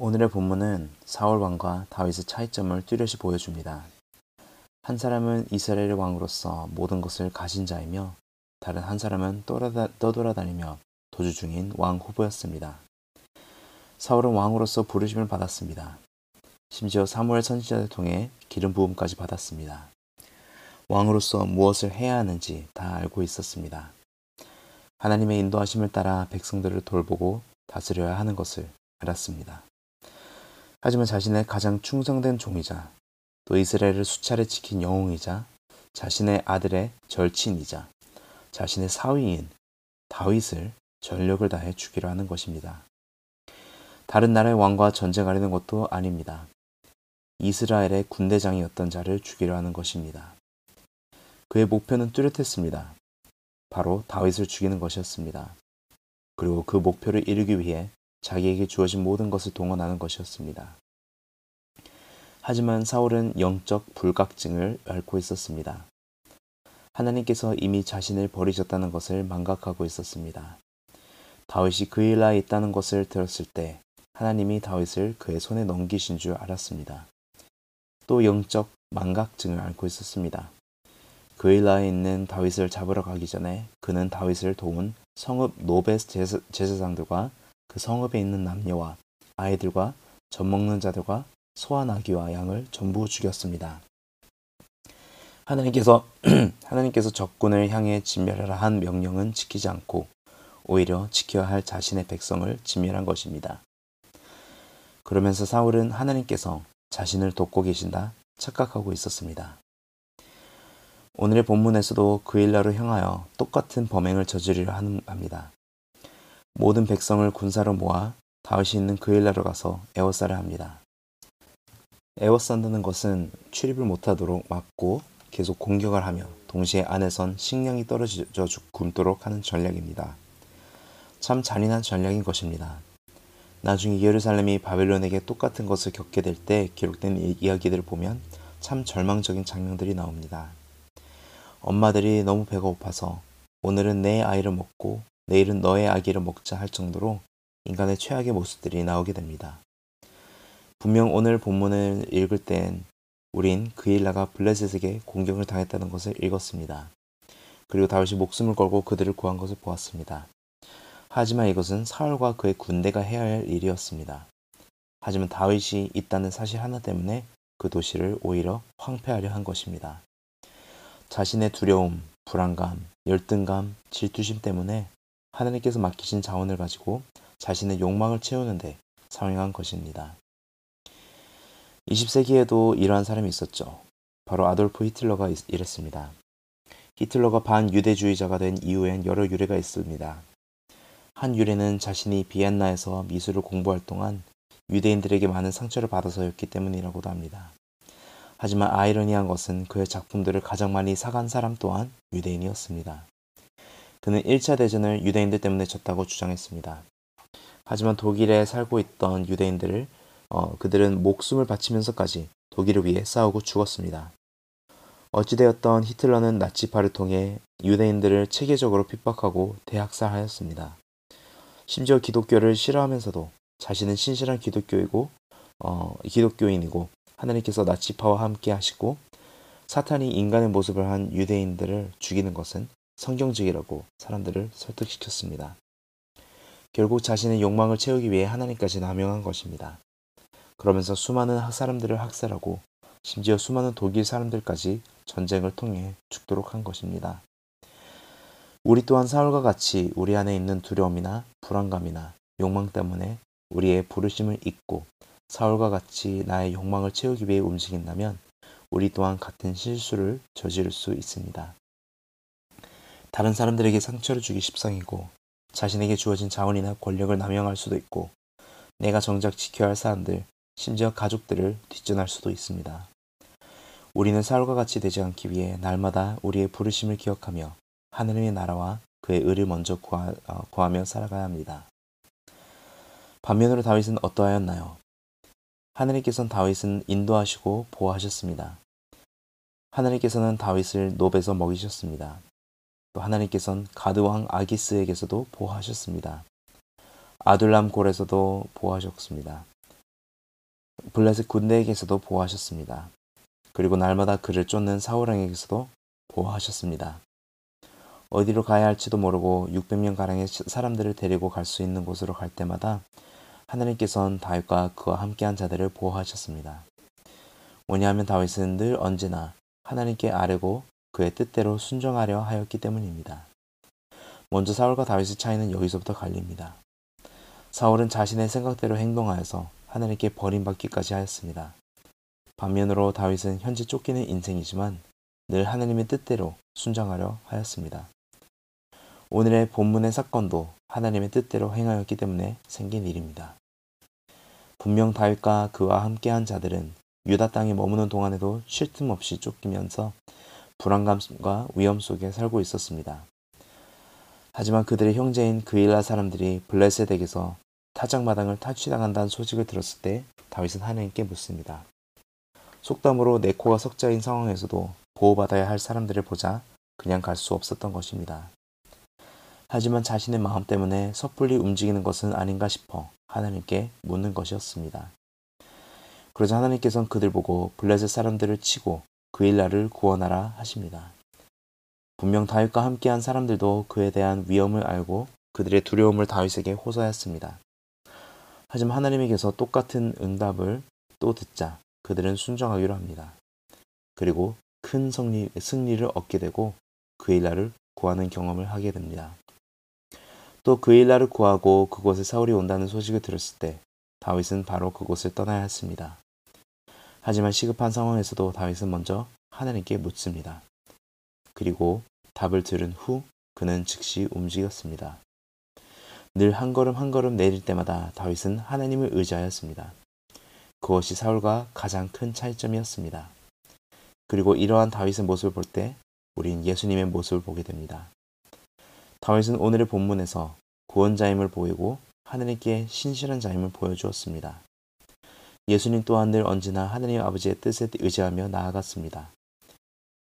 오늘의 본문은 사울 왕과 다윗의 차이점을 뚜렷이 보여줍니다. 한 사람은 이스라엘의 왕으로서 모든 것을 가진 자이며 다른 한 사람은 떠돌아다니며 도주 중인 왕 후보였습니다. 사울은 왕으로서 부르심을 받았습니다. 심지어 사무엘 선지자를 통해 기름 부음까지 받았습니다. 왕으로서 무엇을 해야 하는지 다 알고 있었습니다. 하나님의 인도하심을 따라 백성들을 돌보고 다스려야 하는 것을 알았습니다. 하지만 자신의 가장 충성된 종이자 또 이스라엘을 수차례 지킨 영웅이자 자신의 아들의 절친이자 자신의 사위인 다윗을 전력을 다해 죽이려 하는 것입니다. 다른 나라의 왕과 전쟁하려는 것도 아닙니다. 이스라엘의 군대장이었던 자를 죽이려 하는 것입니다. 그의 목표는 뚜렷했습니다. 바로 다윗을 죽이는 것이었습니다. 그리고 그 목표를 이루기 위해 자기에게 주어진 모든 것을 동원하는 것이었습니다. 하지만 사울은 영적 불각증을 앓고 있었습니다. 하나님께서 이미 자신을 버리셨다는 것을 망각하고 있었습니다. 다윗이 그일 나에 있다는 것을 들었을 때 하나님이 다윗을 그의 손에 넘기신 줄 알았습니다. 또 영적 망각증을 앓고 있었습니다. 그일 나에 있는 다윗을 잡으러 가기 전에 그는 다윗을 도운 성읍 노베스 제사장들과 그 성읍에 있는 남녀와 아이들과 젖 먹는 자들과 소와 나귀와 양을 전부 죽였습니다. 하나님께서 하나님께서 적군을 향해 진멸하라 한 명령은 지키지 않고 오히려 지켜야 할 자신의 백성을 진멸한 것입니다. 그러면서 사울은 하나님께서 자신을 돕고 계신다 착각하고 있었습니다. 오늘의 본문에서도 그 일나로 향하여 똑같은 범행을 저지르려 합니다. 모든 백성을 군사로 모아 다윗이 있는 그 일나로 가서 에워싸려 합니다. 에워싼다는 것은 출입을 못하도록 막고 계속 공격을 하며 동시에 안에선 식량이 떨어져 굶도록 하는 전략입니다. 참 잔인한 전략인 것입니다. 나중에 예루살렘이 바벨론에게 똑같은 것을 겪게 될 때 기록된 이야기들을 보면 참 절망적인 장면들이 나옵니다. 엄마들이 너무 배가 고파서 오늘은 내 아이를 먹고 내일은 너의 아기를 먹자 할 정도로 인간의 최악의 모습들이 나오게 됩니다. 분명 오늘 본문을 읽을 땐 우린 그일라가 블레셋에게 공격을 당했다는 것을 읽었습니다. 그리고 다윗이 목숨을 걸고 그들을 구한 것을 보았습니다. 하지만 이것은 사울과 그의 군대가 해야 할 일이었습니다. 하지만 다윗이 있다는 사실 하나 때문에 그 도시를 오히려 황폐하려 한 것입니다. 자신의 두려움, 불안감, 열등감, 질투심 때문에 하나님께서 맡기신 자원을 가지고 자신의 욕망을 채우는데 사용한 것입니다. 20세기에도 이러한 사람이 있었죠. 바로 아돌프 히틀러가 이랬습니다. 히틀러가 반유대주의자가 된 이후엔 여러 유래가 있습니다. 한 유래는 자신이 비엔나에서 미술을 공부할 동안 유대인들에게 많은 상처를 받아서였기 때문이라고도 합니다. 하지만 아이러니한 것은 그의 작품들을 가장 많이 사간 사람 또한 유대인이었습니다. 그는 1차 대전을 유대인들 때문에 졌다고 주장했습니다. 하지만 독일에 살고 있던 유대인들을 어, 그들은 목숨을 바치면서까지 독일을 위해 싸우고 죽었습니다. 어찌되었던 히틀러는 나치파를 통해 유대인들을 체계적으로 핍박하고 대학살하였습니다. 심지어 기독교를 싫어하면서도 자신은 신실한 기독교이고 어, 기독교인이고 하나님께서 나치파와 함께 하시고 사탄이 인간의 모습을 한 유대인들을 죽이는 것은 성경적이라고 사람들을 설득시켰습니다. 결국 자신의 욕망을 채우기 위해 하나님까지 남용한 것입니다. 그러면서 수많은 사람들을 학살하고 심지어 수많은 독일 사람들까지 전쟁을 통해 죽도록 한 것입니다. 우리 또한 사울과 같이 우리 안에 있는 두려움이나 불안감이나 욕망 때문에 우리의 부르심을 잊고 사울과 같이 나의 욕망을 채우기 위해 움직인다면 우리 또한 같은 실수를 저지를 수 있습니다. 다른 사람들에게 상처를 주기 십상이고 자신에게 주어진 자원이나 권력을 남용할 수도 있고 내가 정작 지켜야 할 사람들, 심지어 가족들을 뒷전할 수도 있습니다. 우리는 사울과 같이 되지 않기 위해 날마다 우리의 부르심을 기억하며 하느님의 나라와 그의 의를 먼저 구하, 어, 구하며 살아가야 합니다. 반면으로 다윗은 어떠하였나요? 하느님께서는 다윗은 인도하시고 보호하셨습니다. 하느님께서는 다윗을 노베서 먹이셨습니다. 또 하나님께서는 가드왕 아기스에게서도 보호하셨습니다. 아둘람 골에서도 보호하셨습니다. 블레셋 군대에게서도 보호하셨습니다. 그리고 날마다 그를 쫓는 사울왕에게서도 보호하셨습니다. 어디로 가야 할지도 모르고 600명 가량의 사람들을 데리고 갈 수 있는 곳으로 갈 때마다 하나님께서는 다윗과 그와 함께한 자들을 보호하셨습니다. 왜냐하면 다윗은 늘 언제나 하나님께 아뢰고 그의 뜻대로 순종하려 하였기 때문입니다. 먼저 사울과 다윗의 차이는 여기서부터 갈립니다. 사울은 자신의 생각대로 행동하여서 하나님께 버림받기까지 하였습니다. 반면으로 다윗은 현재 쫓기는 인생이지만 늘 하나님의 뜻대로 순종하려 하였습니다. 오늘의 본문의 사건도 하나님의 뜻대로 행하였기 때문에 생긴 일입니다. 분명 다윗과 그와 함께한 자들은 유다 땅에 머무는 동안에도 쉴 틈 없이 쫓기면서 불안감과 위험 속에 살고 있었습니다. 하지만 그들의 형제인 그일라 사람들이 블레셋에게서 타작마당을 탈취당한다는 소식을 들었을 때 다윗은 하나님께 묻습니다. 속담으로 내 코가 석자인 상황에서도 보호받아야 할 사람들을 보자 그냥 갈 수 없었던 것입니다. 하지만 자신의 마음 때문에 섣불리 움직이는 것은 아닌가 싶어 하나님께 묻는 것이었습니다. 그러자 하나님께서는 그들 보고 블레셋 사람들을 치고 그일라를 구원하라 하십니다. 분명 다윗과 함께한 사람들도 그에 대한 위험을 알고 그들의 두려움을 다윗에게 호소하였습니다. 하지만 하나님에게서 똑같은 응답을 또 듣자 그들은 순종하기로 합니다. 그리고 큰 승리, 승리를 얻게 되고 그일라를 구하는 경험을 하게 됩니다. 또 그일라를 구하고 그곳에 사울이 온다는 소식을 들었을 때 다윗은 바로 그곳을 떠나야 했습니다. 하지만 시급한 상황에서도 다윗은 먼저 하나님께 묻습니다. 그리고 답을 들은 후 그는 즉시 움직였습니다. 늘 한 걸음 한 걸음 내릴 때마다 다윗은 하나님을 의지하였습니다. 그것이 사울과 가장 큰 차이점이었습니다. 그리고 이러한 다윗의 모습을 볼 때 우린 예수님의 모습을 보게 됩니다. 다윗은 오늘의 본문에서 구원자임을 보이고 하나님께 신실한 자임을 보여주었습니다. 예수님 또한 늘 언제나 하나님 아버지의 뜻에 의지하며 나아갔습니다.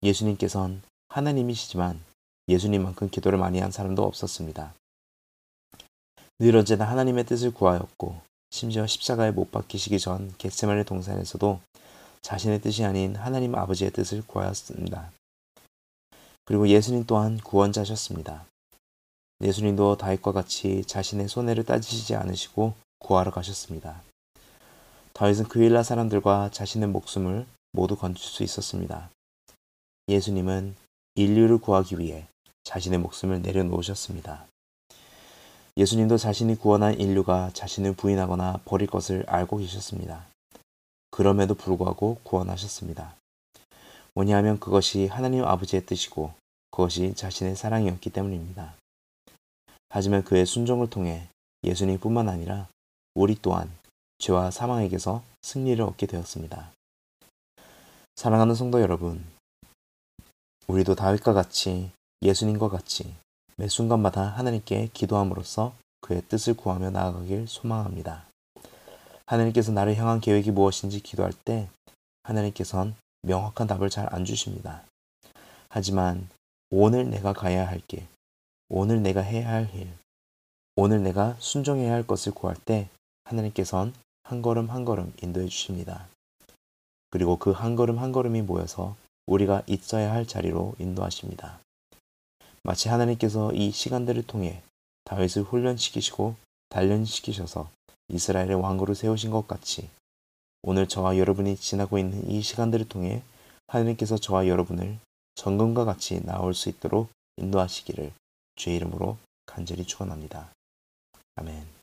예수님께선 하나님이시지만 예수님만큼 기도를 많이 한 사람도 없었습니다. 늘 언제나 하나님의 뜻을 구하였고 심지어 십자가에 못 박히시기 전 겟세마네 동산에서도 자신의 뜻이 아닌 하나님 아버지의 뜻을 구하였습니다. 그리고 예수님 또한 구원자셨습니다. 예수님도 다윗과 같이 자신의 손해를 따지시지 않으시고 구하러 가셨습니다. 다윗은 그일라 사람들과 자신의 목숨을 모두 건질 수 있었습니다. 예수님은 인류를 구하기 위해 자신의 목숨을 내려놓으셨습니다. 예수님도 자신이 구원한 인류가 자신을 부인하거나 버릴 것을 알고 계셨습니다. 그럼에도 불구하고 구원하셨습니다. 뭐냐하면 그것이 하나님 아버지의 뜻이고 그것이 자신의 사랑이었기 때문입니다. 하지만 그의 순종을 통해 예수님뿐만 아니라 우리 또한 죄와 사망에게서 승리를 얻게 되었습니다. 사랑하는 성도 여러분, 우리도 다윗과 같이 예수님과 같이 매 순간마다 하나님께 기도함으로써 그의 뜻을 구하며 나아가길 소망합니다. 하나님께서 나를 향한 계획이 무엇인지 기도할 때 하나님께선 명확한 답을 잘 안 주십니다. 하지만 오늘 내가 가야 할 길, 오늘 내가 해야 할 일, 오늘 내가 순종해야 할 것을 구할 때 하나님께선 한 걸음 한 걸음 인도해 주십니다. 그리고 그 한 걸음 한 걸음이 모여서 우리가 있어야 할 자리로 인도하십니다. 마치 하나님께서 이 시간들을 통해 다윗을 훈련시키시고 단련시키셔서 이스라엘의 왕으로 세우신 것 같이 오늘 저와 여러분이 지나고 있는 이 시간들을 통해 하나님께서 저와 여러분을 정금과 같이 나올 수 있도록 인도하시기를 주의 이름으로 간절히 축원합니다. 아멘.